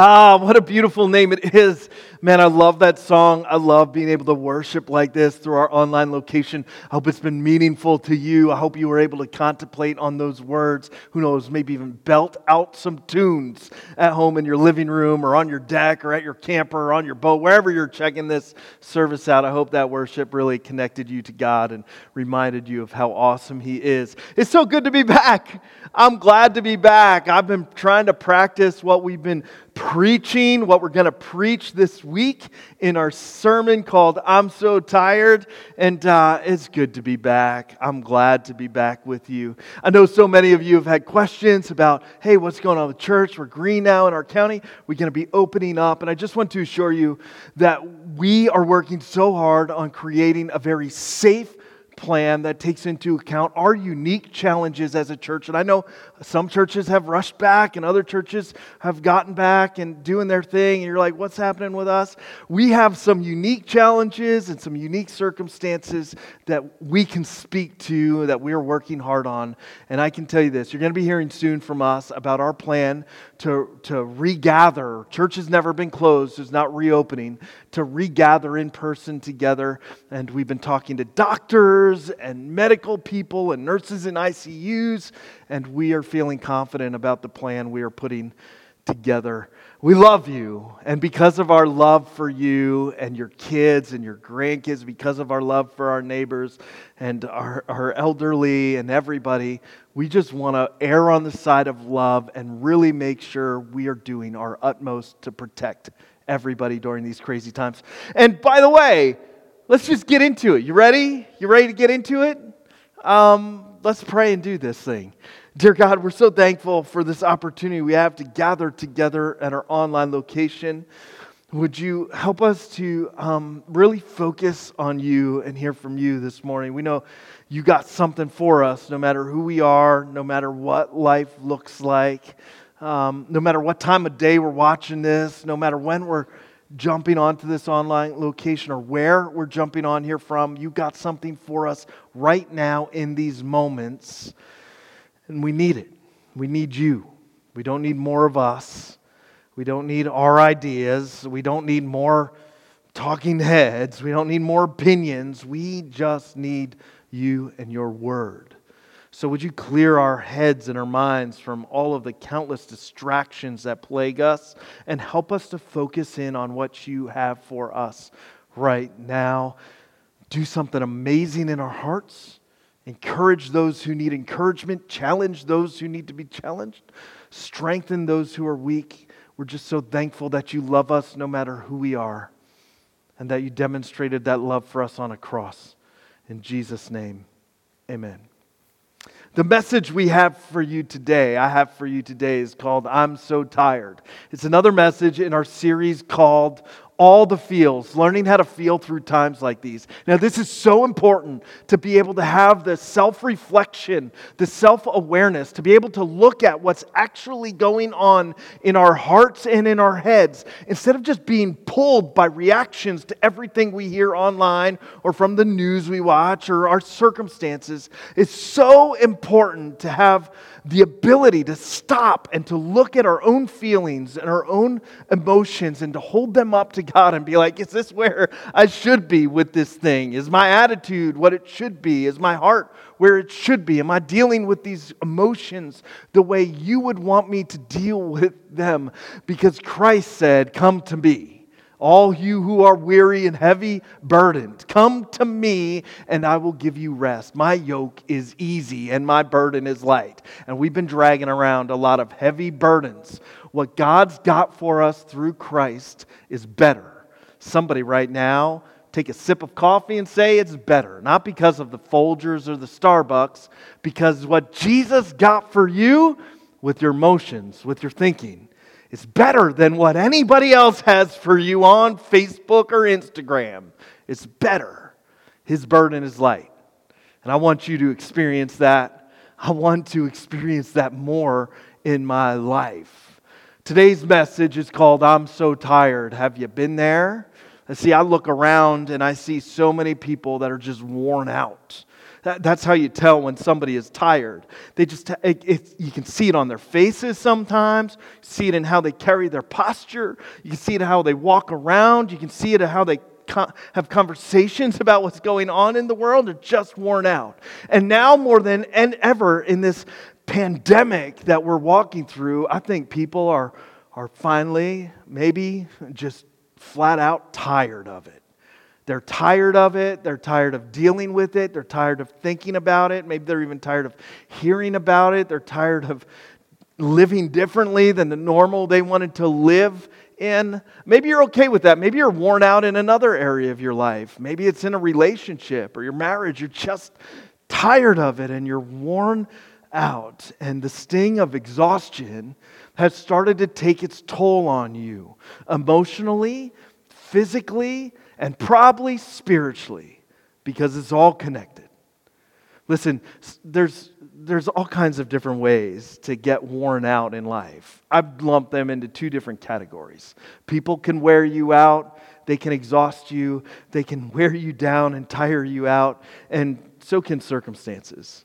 Ah, what a beautiful name it is. Man, I love that song. I love being able to worship like this through our online location. I hope it's been meaningful to you. I hope you were able to contemplate on those words. Who knows, maybe even belt out some tunes at home in your living room or on your deck or at your camper or on your boat, wherever you're checking this service out. I hope that worship really connected you to God and reminded you of how awesome He is. It's so good to be back. I'm glad to be back. I've been trying to practice what we've been preaching, what we're going to preach this week in our sermon called I'm So Tired. And uh, it's good to be back. I'm glad to be back with you. I know so many of you have had questions about, hey, what's going on with church? We're green now in our county. We're going to be opening up. And I just want to assure you that we are working so hard on creating a very safe plan that takes into account our unique challenges as a church. And I know some churches have rushed back and other churches have gotten back and doing their thing. And you're like, what's happening with us? We have some unique challenges and some unique circumstances that we can speak to, that we're working hard on. And I can tell you this you're going to be hearing soon from us about our plan to, to regather. Church has never been closed, it's not reopening, to regather in person together. And we've been talking to doctors and medical people and nurses in ICUs, and we are feeling confident about the plan we are putting together. We love you. And because of our love for you and your kids and your grandkids, because of our love for our neighbors and our, our elderly and everybody, we just want to err on the side of love and really make sure we are doing our utmost to protect everybody during these crazy times. And by the way, let's just get into it. You ready? You ready to get into it? Um, let's pray and do this thing. Dear God, we're so thankful for this opportunity we have to gather together at our online location. Would you help us to um, really focus on you and hear from you this morning? We know you got something for us, no matter who we are, no matter what life looks like, um, no matter what time of day we're watching this, no matter when we're jumping onto this online location or where we're jumping on here from, you got something for us right now in these moments. And we need it. We need you. We don't need more of us. We don't need our ideas. We don't need more talking heads. We don't need more opinions. We just need you and your word. So, would you clear our heads and our minds from all of the countless distractions that plague us and help us to focus in on what you have for us right now? Do something amazing in our hearts encourage those who need encouragement, challenge those who need to be challenged, strengthen those who are weak. We're just so thankful that you love us no matter who we are and that you demonstrated that love for us on a cross. In Jesus' name, amen. The message we have for you today, I have for you today, is called I'm So Tired. It's another message in our series called all the feels, learning how to feel through times like these. Now, this is so important to be able to have the self reflection, the self awareness, to be able to look at what's actually going on in our hearts and in our heads instead of just being pulled by reactions to everything we hear online or from the news we watch or our circumstances. It's so important to have the ability to stop and to look at our own feelings and our own emotions and to hold them up to God and be like, is this where I should be with this thing? Is my attitude what it should be? Is my heart where it should be? Am I dealing with these emotions the way you would want me to deal with them? Because Christ said, Come to me. All you who are weary and heavy burdened, come to me and I will give you rest. My yoke is easy and my burden is light. And we've been dragging around a lot of heavy burdens. What God's got for us through Christ is better. Somebody right now, take a sip of coffee and say it's better. Not because of the Folgers or the Starbucks, because what Jesus got for you with your emotions, with your thinking, is better than what anybody else has for you on Facebook or Instagram. It's better. His burden is light. And I want you to experience that. I want to experience that more in my life. Today's message is called I'm So Tired. Have you been there? And see, I look around and I see so many people that are just worn out. That, that's how you tell when somebody is tired. They just, it, it, you can see it on their faces sometimes, see it in how they carry their posture, you can see it in how they walk around, you can see it in how they have conversations about what's going on in the world. They're just worn out. And now, more than and ever in this pandemic that we're walking through, I think people are, are finally, maybe just flat out tired of it. They're tired of it. They're tired of dealing with it. They're tired of thinking about it. Maybe they're even tired of hearing about it. They're tired of living differently than the normal they wanted to live in. Maybe you're okay with that. Maybe you're worn out in another area of your life. Maybe it's in a relationship or your marriage. You're just tired of it and you're worn out. And the sting of exhaustion has started to take its toll on you emotionally, physically, and probably spiritually because it's all connected. Listen, there's there's all kinds of different ways to get worn out in life. I've lumped them into two different categories. People can wear you out, they can exhaust you, they can wear you down and tire you out, and so can circumstances.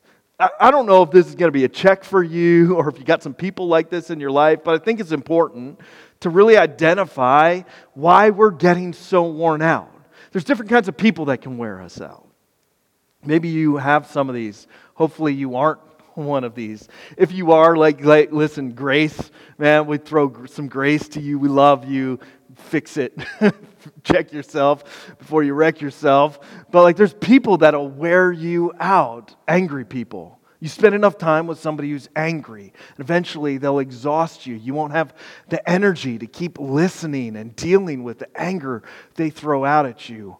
I don't know if this is going to be a check for you or if you got some people like this in your life, but I think it's important to really identify why we're getting so worn out. There's different kinds of people that can wear us out. Maybe you have some of these. Hopefully, you aren't one of these. If you are, like, like listen, grace, man, we throw some grace to you. We love you. Fix it. Check yourself before you wreck yourself. But, like, there's people that'll wear you out, angry people. You spend enough time with somebody who's angry, eventually they'll exhaust you. You won't have the energy to keep listening and dealing with the anger they throw out at you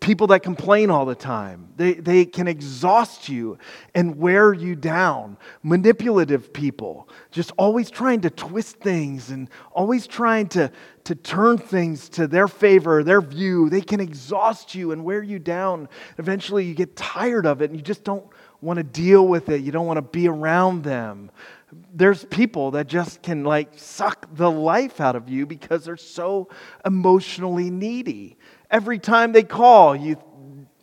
people that complain all the time. They, they can exhaust you and wear you down. Manipulative people, just always trying to twist things and always trying to, to turn things to their favor, their view. They can exhaust you and wear you down. Eventually, you get tired of it and you just don't want to deal with it. You don't want to be around them. There's people that just can like suck the life out of you because they're so emotionally needy every time they call, you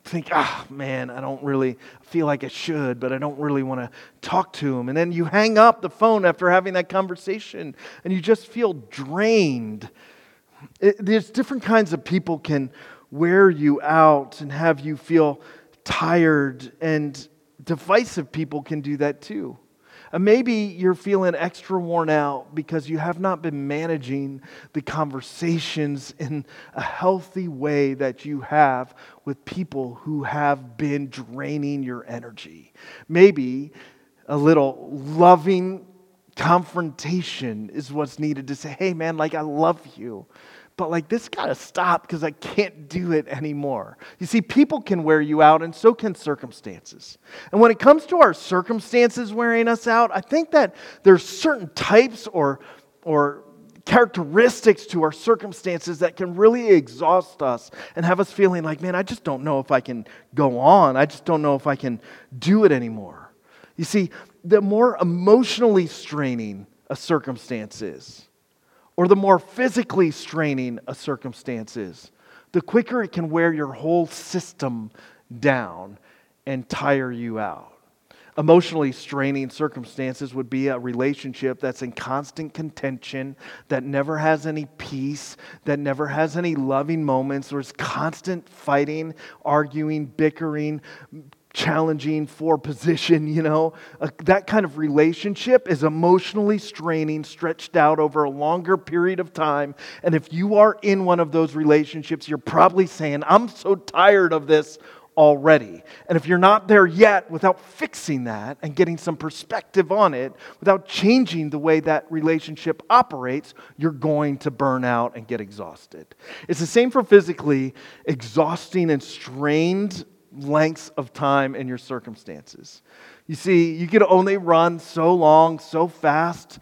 think, ah, oh, man, I don't really feel like I should, but I don't really want to talk to them. And then you hang up the phone after having that conversation and you just feel drained. It, there's different kinds of people can wear you out and have you feel tired, and divisive people can do that too. And maybe you're feeling extra worn out because you have not been managing the conversations in a healthy way that you have with people who have been draining your energy. Maybe a little loving confrontation is what's needed to say, hey, man, like, I love you but like this got to stop because I can't do it anymore. You see, people can wear you out, and so can circumstances. And when it comes to our circumstances wearing us out, I think that there's certain types or, or characteristics to our circumstances that can really exhaust us and have us feeling like, man, I just don't know if I can go on. I just don't know if I can do it anymore. You see, the more emotionally straining a circumstance is, or the more physically straining a circumstance is, the quicker it can wear your whole system down and tire you out. Emotionally straining circumstances would be a relationship that's in constant contention, that never has any peace, that never has any loving moments. There's constant fighting, arguing, bickering, challenging for position, you know. That kind of relationship is emotionally straining, stretched out over a longer period of time. And if you are in one of those relationships, you're probably saying, I'm so tired of this already. And if you're not there yet, without fixing that and getting some perspective on it, without changing the way that relationship operates, you're going to burn out and get exhausted. It's the same for physically exhausting and strained lengths of time and your circumstances. You see, you can only run so long, so fast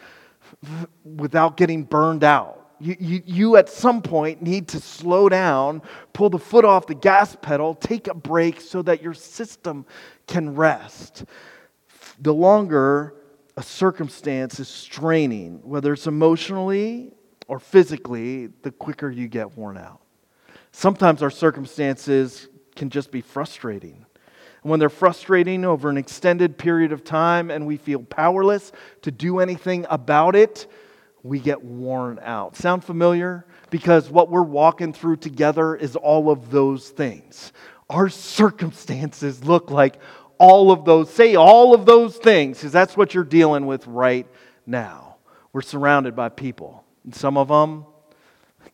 without getting burned out. You, you, you, at some point need to slow down, pull the foot off the gas pedal, take a break so that your system can rest. The longer a circumstance is straining, whether it's emotionally or physically, the quicker you get worn out. Sometimes our circumstances can just be frustrating. And when they're frustrating over an extended period of time and we feel powerless to do anything about it, we get worn out. Sound familiar? Because what we're walking through together is all of those things. Our circumstances look like all of those, say all of those things, because that's what you're dealing with right now. We're surrounded by people. And some of them,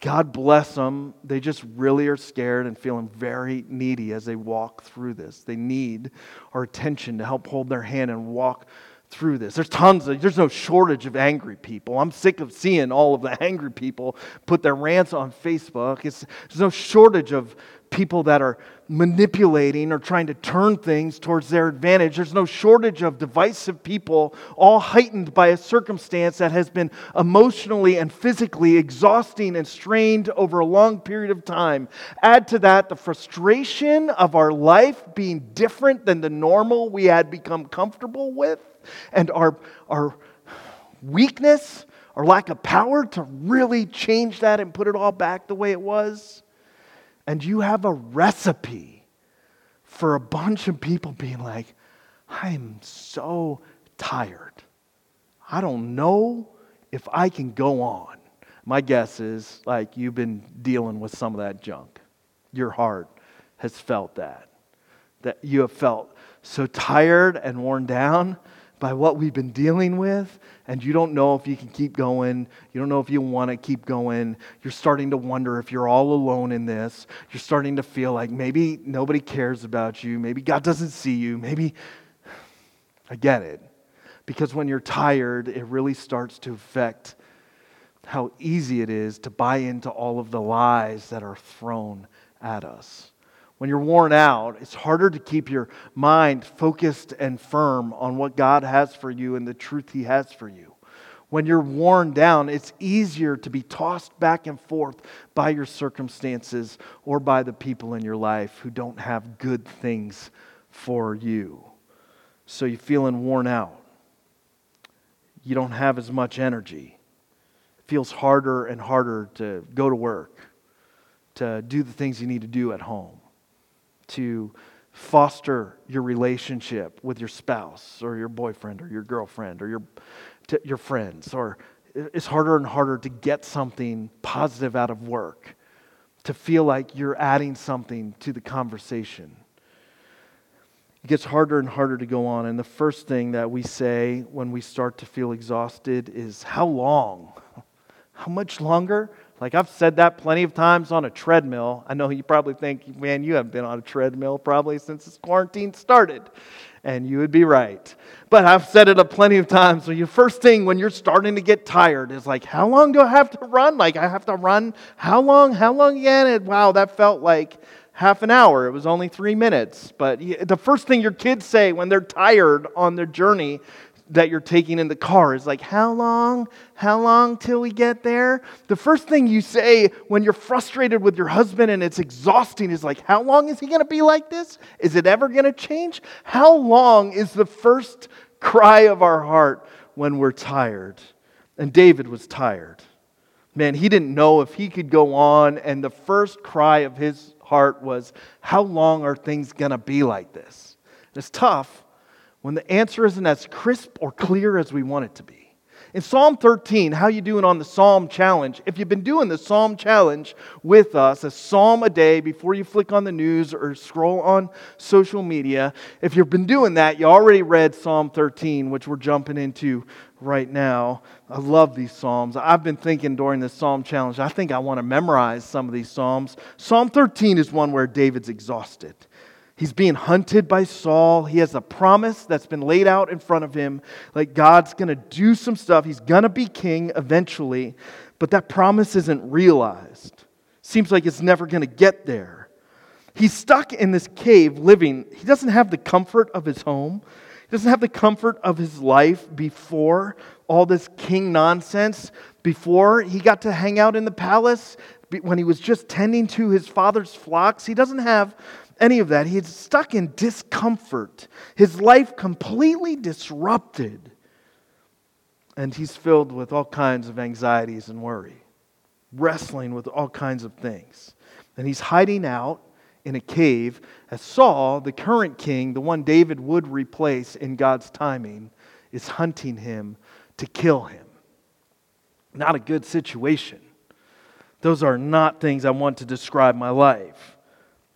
God bless them, they just really are scared and feeling very needy as they walk through this. They need our attention to help hold their hand and walk through this. There's tons of, there's no shortage of angry people. I'm sick of seeing all of the angry people put their rants on Facebook. It's, there's no shortage of people that are manipulating or trying to turn things towards their advantage. There's no shortage of divisive people, all heightened by a circumstance that has been emotionally and physically exhausting and strained over a long period of time. Add to that the frustration of our life being different than the normal we had become comfortable with, and our, our weakness, our lack of power to really change that and put it all back the way it was and you have a recipe for a bunch of people being like, I'm so tired. I don't know if I can go on. My guess is like you've been dealing with some of that junk. Your heart has felt that. That you have felt so tired and worn down by what we've been dealing with, and you don't know if you can keep going. You don't know if you want to keep going. You're starting to wonder if you're all alone in this. You're starting to feel like maybe nobody cares about you. Maybe God doesn't see you. Maybe. I get it. Because when you're tired, it really starts to affect how easy it is to buy into all of the lies that are thrown at us when you're worn out, it's harder to keep your mind focused and firm on what God has for you and the truth He has for you. When you're worn down, it's easier to be tossed back and forth by your circumstances or by the people in your life who don't have good things for you. So you're feeling worn out. You don't have as much energy. It feels harder and harder to go to work, to do the things you need to do at home to foster your relationship with your spouse or your boyfriend or your girlfriend or your, your friends. Or it's harder and harder to get something positive out of work, to feel like you're adding something to the conversation. It gets harder and harder to go on. And the first thing that we say when we start to feel exhausted is, How long? How much longer? Like I've said that plenty of times on a treadmill. I know you probably think, man, you haven't been on a treadmill probably since this quarantine started. And you would be right. But I've said it a plenty of times. So your first thing when you're starting to get tired is like, how long do I have to run? Like I have to run how long? How long again? And wow, that felt like half an hour. It was only three minutes. But the first thing your kids say when they're tired on their journey that you're taking in the car is like, How long? How long till we get there? The first thing you say when you're frustrated with your husband and it's exhausting is like, How long is he going to be like this? Is it ever going to change? How long is the first cry of our heart when we're tired? And David was tired. Man, he didn't know if he could go on. And the first cry of his heart was, How long are things going to be like this? It's tough when the answer isn't as crisp or clear as we want it to be. In Psalm 13, how you doing on the Psalm challenge? If you've been doing the Psalm challenge with us, a psalm a day before you flick on the news or scroll on social media, if you've been doing that, you already read Psalm 13, which we're jumping into right now. I love these Psalms. I've been thinking during this Psalm challenge, I think I want to memorize some of these Psalms. Psalm 13 is one where David's exhausted. He's being hunted by Saul. He has a promise that's been laid out in front of him. Like God's going to do some stuff. He's going to be king eventually, but that promise isn't realized. Seems like it's never going to get there. He's stuck in this cave living. He doesn't have the comfort of his home, he doesn't have the comfort of his life before all this king nonsense, before he got to hang out in the palace, when he was just tending to his father's flocks. He doesn't have any of that. He's stuck in discomfort, his life completely disrupted. And he's filled with all kinds of anxieties and worry, wrestling with all kinds of things. And he's hiding out in a cave as Saul, the current king, the one David would replace in God's timing, is hunting him to kill him. Not a good situation. Those are not things I want to describe my life.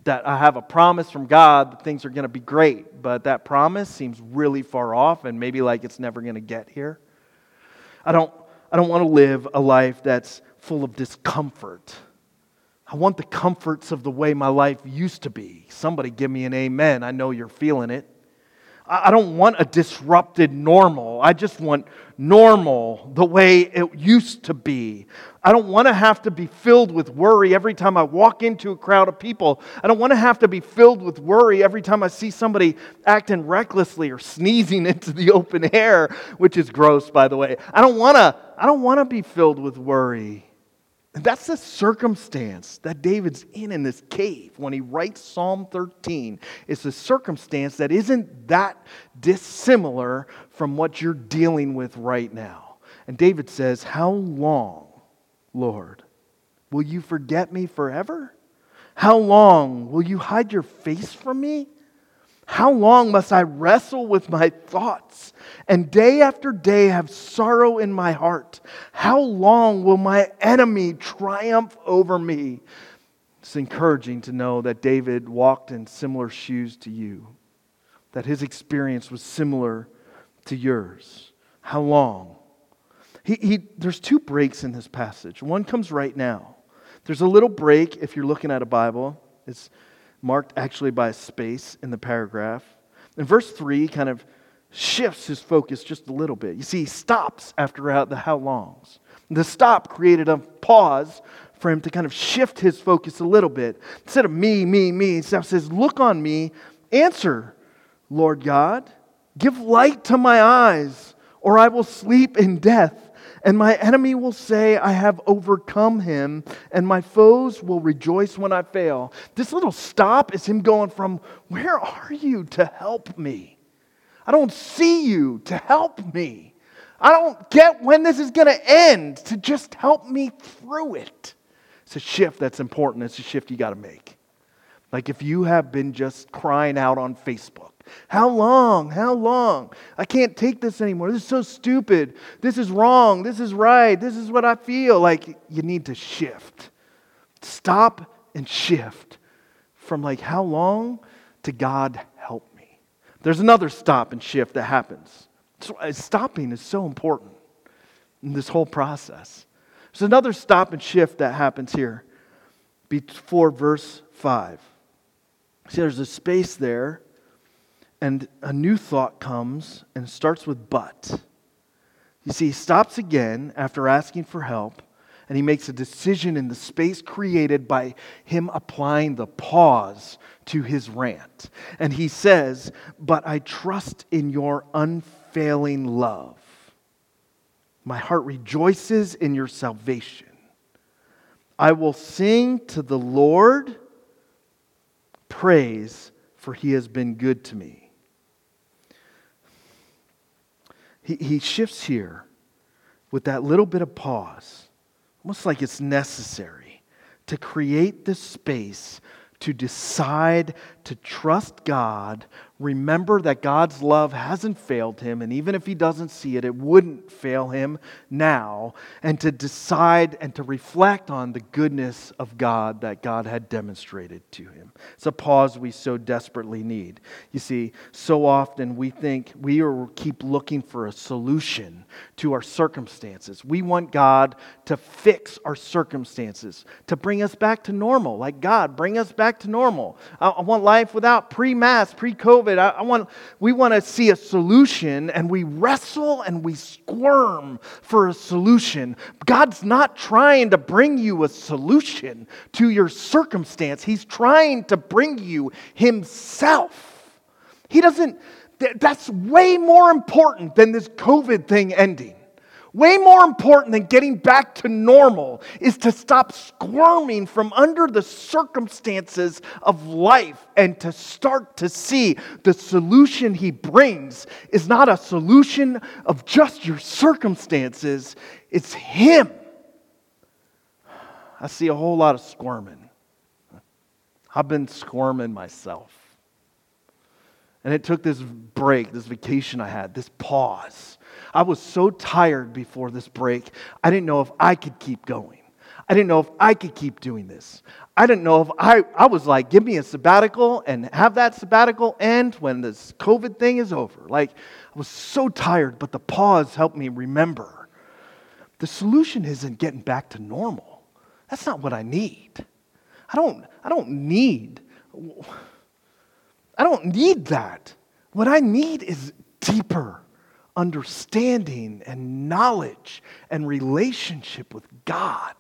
That I have a promise from God that things are going to be great, but that promise seems really far off and maybe like it's never going to get here. I don't, I don't want to live a life that's full of discomfort. I want the comforts of the way my life used to be. Somebody give me an amen. I know you're feeling it. I don't want a disrupted normal. I just want normal the way it used to be. I don't want to have to be filled with worry every time I walk into a crowd of people. I don't want to have to be filled with worry every time I see somebody acting recklessly or sneezing into the open air, which is gross, by the way. I don't want to, I don't want to be filled with worry. That's the circumstance that David's in in this cave when he writes Psalm 13. It's a circumstance that isn't that dissimilar from what you're dealing with right now. And David says, How long, Lord, will you forget me forever? How long will you hide your face from me? How long must I wrestle with my thoughts and day after day have sorrow in my heart? How long will my enemy triumph over me? It's encouraging to know that David walked in similar shoes to you, that his experience was similar to yours. How long? He, he, there's two breaks in this passage. One comes right now. There's a little break if you're looking at a Bible. It's marked actually by a space in the paragraph. And verse 3 kind of shifts his focus just a little bit. You see, he stops after the how longs. The stop created a pause for him to kind of shift his focus a little bit. Instead of me, me, me, he says, Look on me, answer, Lord God. Give light to my eyes, or I will sleep in death. And my enemy will say, I have overcome him, and my foes will rejoice when I fail. This little stop is him going from, Where are you to help me? I don't see you to help me. I don't get when this is going to end to just help me through it. It's a shift that's important. It's a shift you got to make. Like if you have been just crying out on Facebook, how long? How long? I can't take this anymore. This is so stupid. This is wrong. This is right. This is what I feel. Like you need to shift. Stop and shift from like how long to God help me. There's another stop and shift that happens. Uh, stopping is so important in this whole process. There's another stop and shift that happens here before verse 5. See, there's a space there and a new thought comes and starts with but. You see, he stops again after asking for help, and he makes a decision in the space created by him applying the pause to his rant. And he says, But I trust in your unfailing love. My heart rejoices in your salvation. I will sing to the Lord praise, for he has been good to me. He, he shifts here with that little bit of pause, almost like it's necessary to create this space to decide to trust God, remember that God's love hasn't failed him, and even if he doesn't see it, it wouldn't fail him now, and to decide and to reflect on the goodness of God that God had demonstrated to him. It's a pause we so desperately need. You see, so often we think we keep looking for a solution to our circumstances. We want God to fix our circumstances, to bring us back to normal. Like, God, bring us back to normal. I, I want life without pre mass, pre COVID. I, I, want, we want to see a solution, and we wrestle and we squirm for a solution. God's not trying to bring you a solution to your circumstance, He's trying to bring you Himself. He doesn't, that's way more important than this COVID thing ending. Way more important than getting back to normal is to stop squirming from under the circumstances of life and to start to see the solution he brings is not a solution of just your circumstances, it's him. I see a whole lot of squirming. I've been squirming myself. And it took this break, this vacation I had, this pause. I was so tired before this break, I didn't know if I could keep going. I didn't know if I could keep doing this. I didn't know if I, I was like, give me a sabbatical and have that sabbatical end when this COVID thing is over. Like, I was so tired, but the pause helped me remember the solution isn't getting back to normal. That's not what I need. I don't, I don't need, I don't need that. What I need is deeper understanding and knowledge and relationship with God.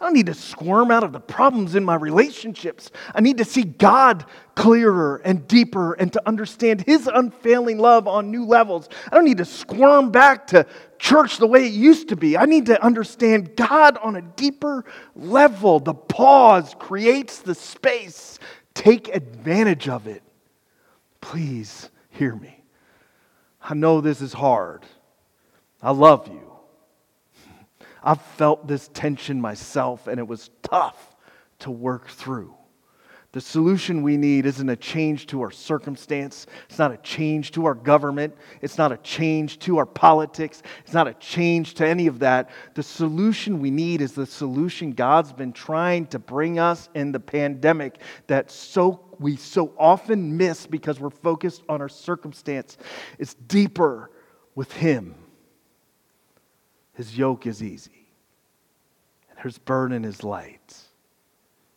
I don't need to squirm out of the problems in my relationships. I need to see God clearer and deeper and to understand His unfailing love on new levels. I don't need to squirm back to church the way it used to be. I need to understand God on a deeper level. The pause creates the space. Take advantage of it. Please hear me. I know this is hard. I love you. I've felt this tension myself, and it was tough to work through. The solution we need isn't a change to our circumstance. It's not a change to our government. It's not a change to our politics. It's not a change to any of that. The solution we need is the solution God's been trying to bring us in the pandemic that so we so often miss because we're focused on our circumstance. It's deeper with Him. His yoke is easy, and his burden is light.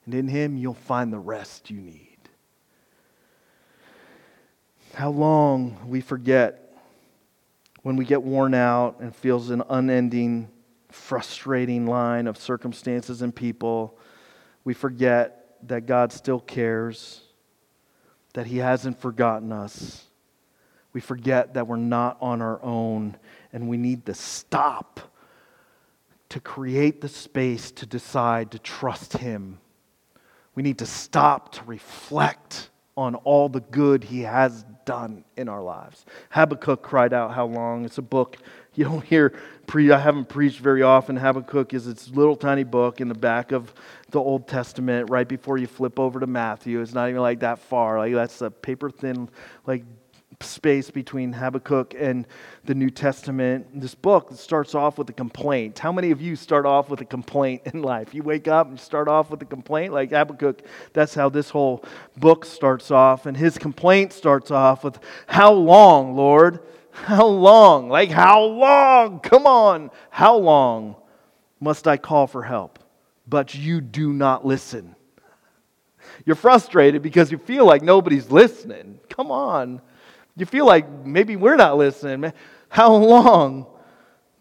And in him, you'll find the rest you need. How long we forget when we get worn out and feels an unending, frustrating line of circumstances and people, we forget that God still cares, that He hasn't forgotten us. We forget that we're not on our own, and we need to stop to create the space to decide to trust Him. We need to stop to reflect on all the good He has done in our lives. Habakkuk cried out, How long? It's a book you don't hear, pre- I haven't preached very often. Habakkuk is this little tiny book in the back of the Old Testament, right before you flip over to Matthew. It's not even like that far. Like that's a paper thin, like space between Habakkuk and the New Testament. This book starts off with a complaint. How many of you start off with a complaint in life? You wake up and start off with a complaint? Like Habakkuk, that's how this whole book starts off. And his complaint starts off with, How long, Lord? How long? Like, how long? Come on. How long must I call for help? But you do not listen. You're frustrated because you feel like nobody's listening. Come on. You feel like maybe we're not listening. How long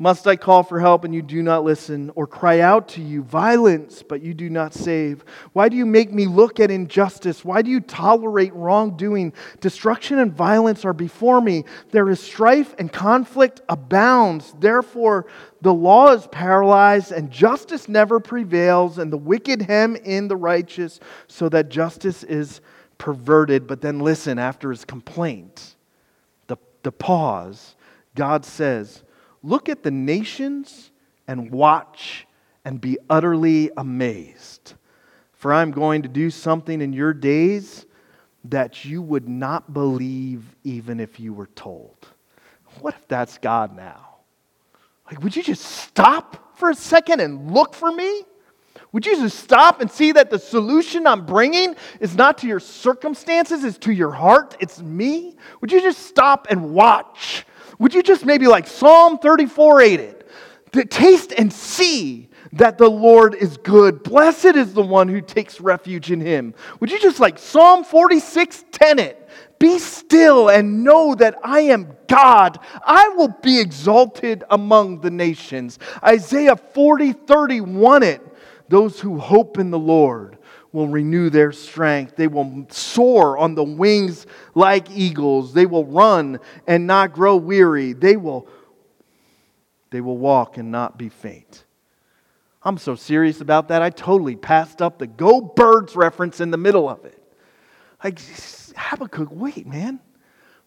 must I call for help and you do not listen, or cry out to you violence, but you do not save? Why do you make me look at injustice? Why do you tolerate wrongdoing? Destruction and violence are before me. There is strife and conflict abounds. Therefore, the law is paralyzed, and justice never prevails, and the wicked hem in the righteous, so that justice is perverted. But then listen after his complaint the the pause, God says, Look at the nations and watch and be utterly amazed. For I'm going to do something in your days that you would not believe even if you were told. What if that's God now? Like, would you just stop for a second and look for me? Would you just stop and see that the solution I'm bringing is not to your circumstances, it's to your heart, it's me? Would you just stop and watch? Would you just maybe like Psalm 34 8 it? To taste and see that the Lord is good. Blessed is the one who takes refuge in him. Would you just like Psalm 46 10 it? Be still and know that I am God. I will be exalted among the nations. Isaiah 40 31 it. Those who hope in the Lord will renew their strength. They will soar on the wings like eagles. They will run and not grow weary. They will, they will walk and not be faint. I'm so serious about that, I totally passed up the Go Birds reference in the middle of it. Like, Habakkuk, wait, man.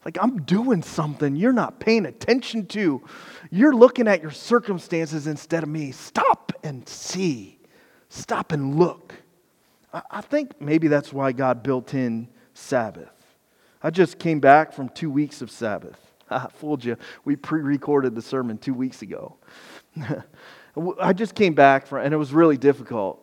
Like, I'm doing something you're not paying attention to. You're looking at your circumstances instead of me. Stop and see. Stop and look. I think maybe that's why God built in Sabbath. I just came back from two weeks of Sabbath. I fooled you. We pre recorded the sermon two weeks ago. I just came back from, and it was really difficult.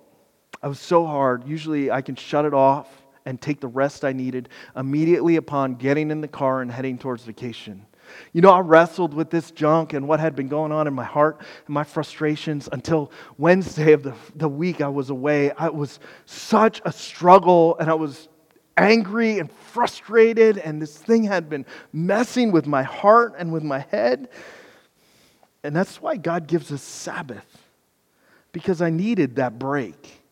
I was so hard. Usually I can shut it off and take the rest I needed immediately upon getting in the car and heading towards vacation. You know, I wrestled with this junk and what had been going on in my heart and my frustrations until Wednesday of the, the week I was away. I was such a struggle and I was angry and frustrated, and this thing had been messing with my heart and with my head. And that's why God gives us Sabbath, because I needed that break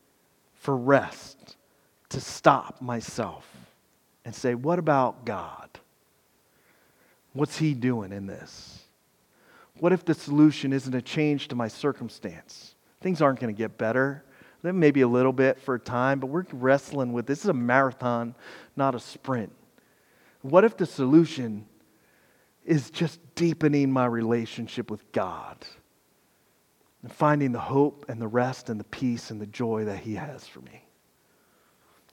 for rest to stop myself and say, What about God? What's He doing in this? What if the solution isn't a change to my circumstance? Things aren't going to get better. Then maybe a little bit for a time, but we're wrestling with this is a marathon, not a sprint. What if the solution is just deepening my relationship with God and finding the hope and the rest and the peace and the joy that He has for me?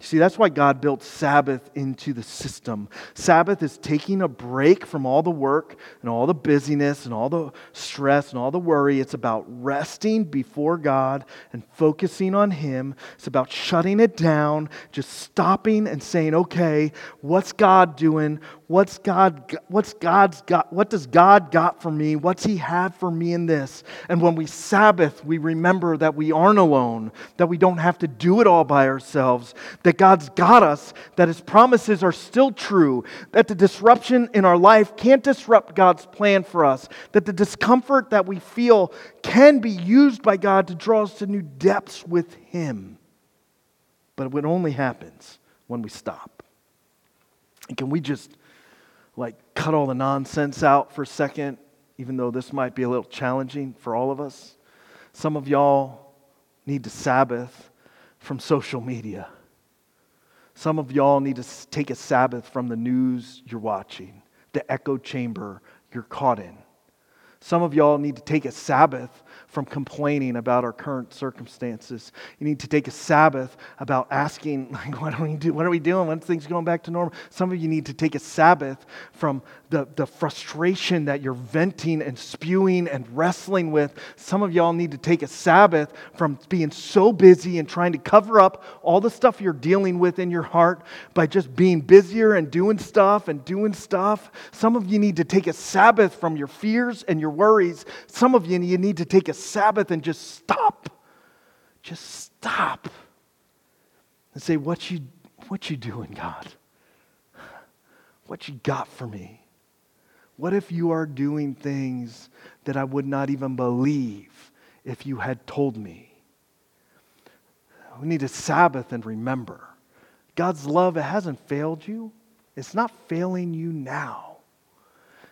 See, that's why God built Sabbath into the system. Sabbath is taking a break from all the work and all the busyness and all the stress and all the worry. It's about resting before God and focusing on Him. It's about shutting it down, just stopping and saying, okay, what's God doing? What's God, what's God's got, what does God got for me? What's He have for me in this? And when we Sabbath, we remember that we aren't alone, that we don't have to do it all by ourselves, that God's got us, that His promises are still true, that the disruption in our life can't disrupt God's plan for us, that the discomfort that we feel can be used by God to draw us to new depths with Him. But it only happens when we stop. And can we just like cut all the nonsense out for a second, even though this might be a little challenging for all of us. Some of y'all need to Sabbath from social media. Some of y'all need to take a Sabbath from the news you're watching, the echo chamber you're caught in. Some of y'all need to take a Sabbath from complaining about our current circumstances. You need to take a Sabbath about asking, like, what are we, do, what are we doing? When things going back to normal? Some of you need to take a Sabbath from the, the frustration that you're venting and spewing and wrestling with. Some of y'all need to take a Sabbath from being so busy and trying to cover up all the stuff you're dealing with in your heart by just being busier and doing stuff and doing stuff. Some of you need to take a Sabbath from your fears and your worries. Some of you, you need to take a Sabbath and just stop. Just stop. And say, what you, what you doing, God? What you got for me? What if you are doing things that I would not even believe if you had told me? We need to Sabbath and remember God's love, it hasn't failed you. It's not failing you now.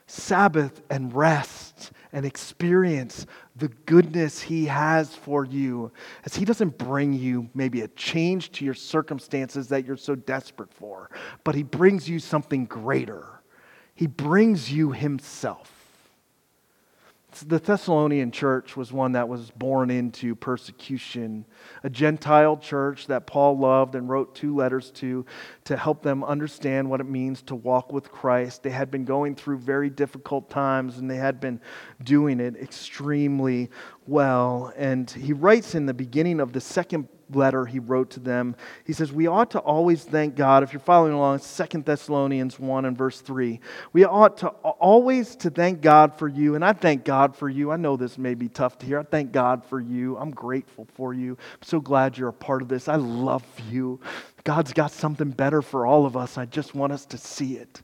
Sabbath and rest and experience the goodness He has for you as He doesn't bring you maybe a change to your circumstances that you're so desperate for, but He brings you something greater. He brings you Himself. The Thessalonian church was one that was born into persecution, a Gentile church that Paul loved and wrote two letters to to help them understand what it means to walk with Christ. They had been going through very difficult times and they had been doing it extremely well. And he writes in the beginning of the second letter he wrote to them. He says, We ought to always thank God. If you're following along, 2 Thessalonians 1 and verse 3. We ought to always to thank God for you. And I thank God for you. I know this may be tough to hear. I thank God for you. I'm grateful for you. I'm so glad you're a part of this. I love you. God's got something better for all of us. I just want us to see it.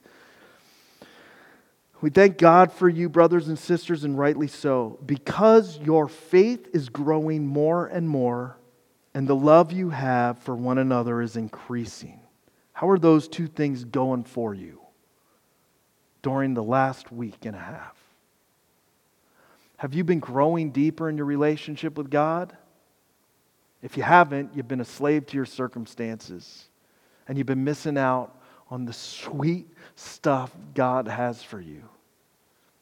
We thank God for you, brothers and sisters, and rightly so, because your faith is growing more and more and the love you have for one another is increasing. How are those two things going for you during the last week and a half? Have you been growing deeper in your relationship with God? If you haven't, you've been a slave to your circumstances and you've been missing out on the sweet stuff God has for you.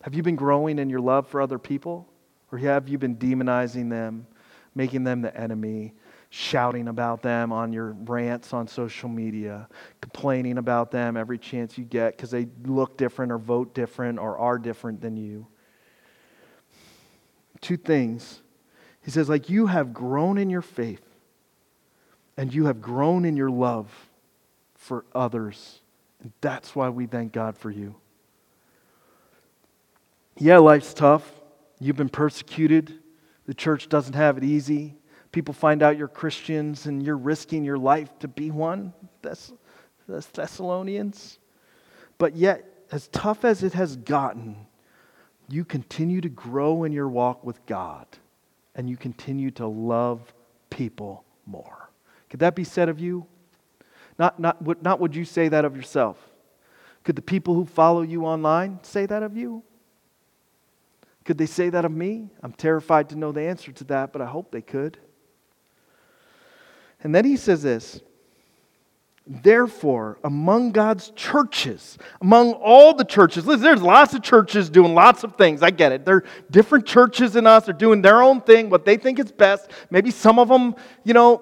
Have you been growing in your love for other people? Or have you been demonizing them, making them the enemy, shouting about them on your rants on social media, complaining about them every chance you get because they look different or vote different or are different than you. Two things. He says, like, you have grown in your faith and you have grown in your love for others. And that's why we thank God for you. Yeah, life's tough. You've been persecuted. The church doesn't have it easy. People find out you're Christians and you're risking your life to be one. That's, that's Thessalonians. But yet, as tough as it has gotten, you continue to grow in your walk with God and you continue to love people more. Could that be said of you? Not, not, not would you say that of yourself? Could the people who follow you online say that of you? Could they say that of me? I'm terrified to know the answer to that, but I hope they could. And then he says this Therefore, among God's churches, among all the churches, listen, there's lots of churches doing lots of things. I get it. They're different churches than us. They're doing their own thing, what they think is best. Maybe some of them, you know,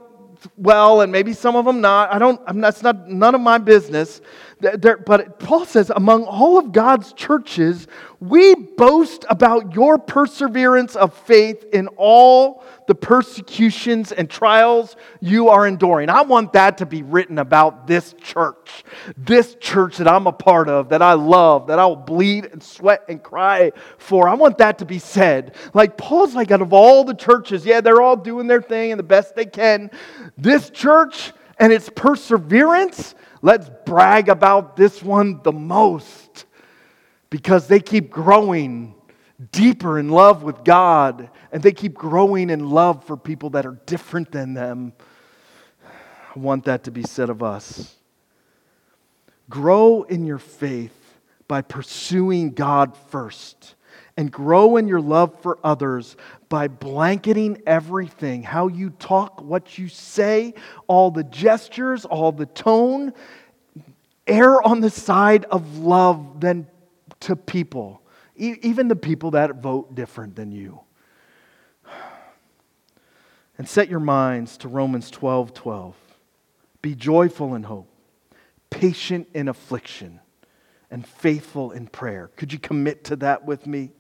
well, and maybe some of them not. I don't, I'm, that's not none of my business. But Paul says, among all of God's churches, we boast about your perseverance of faith in all the persecutions and trials you are enduring. I want that to be written about this church, this church that I'm a part of, that I love, that I'll bleed and sweat and cry for. I want that to be said. Like Paul's like, out of all the churches, yeah, they're all doing their thing and the best they can. This church and its perseverance, let's brag about this one the most because they keep growing deeper in love with God and they keep growing in love for people that are different than them. I want that to be said of us. Grow in your faith by pursuing God first, and grow in your love for others by blanketing everything how you talk, what you say, all the gestures, all the tone. Err on the side of love than to people even the people that vote different than you. And set your minds to Romans 12 12. Be joyful in hope, patient in affliction, and faithful in prayer. Could you commit to that with me?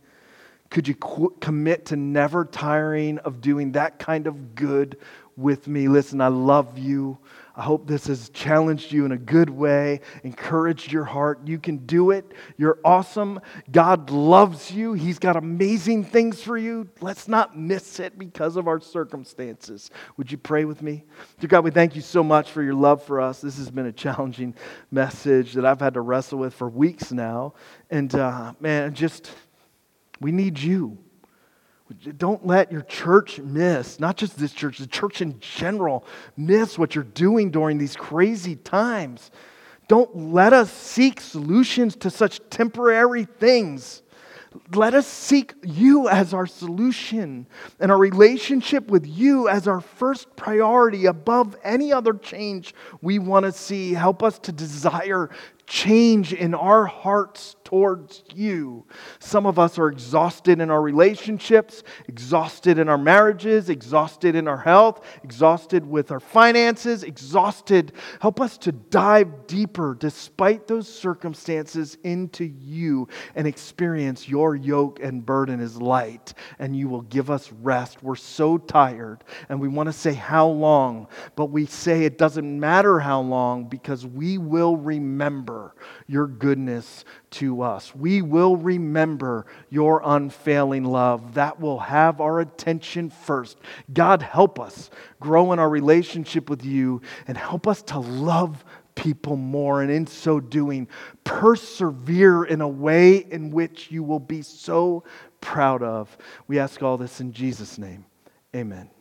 Could you qu- commit to never tiring of doing that kind of good with me? Listen, I love you. I hope this has challenged you in a good way, encouraged your heart. You can do it. You're awesome. God loves you. He's got amazing things for you. Let's not miss it because of our circumstances. Would you pray with me? Dear God, we thank you so much for your love for us. This has been a challenging message that I've had to wrestle with for weeks now. And uh, man, just, we need you. Don't let your church miss, not just this church, the church in general, miss what you're doing during these crazy times. Don't let us seek solutions to such temporary things. Let us seek you as our solution and our relationship with you as our first priority above any other change we want to see. Help us to desire change in our hearts towards you. Some of us are exhausted in our relationships, exhausted in our marriages, exhausted in our health, exhausted with our finances, exhausted. Help us to dive deeper despite those circumstances into you and experience your yoke and burden is light, and you will give us rest. We're so tired, and we want to say how long, but we say it doesn't matter how long because we will remember your goodness to us. We will remember your unfailing love. That will have our attention first. God, help us grow in our relationship with you and help us to love people more, and in so doing, persevere in a way in which you will be so proud of. We ask all this in Jesus' name. Amen.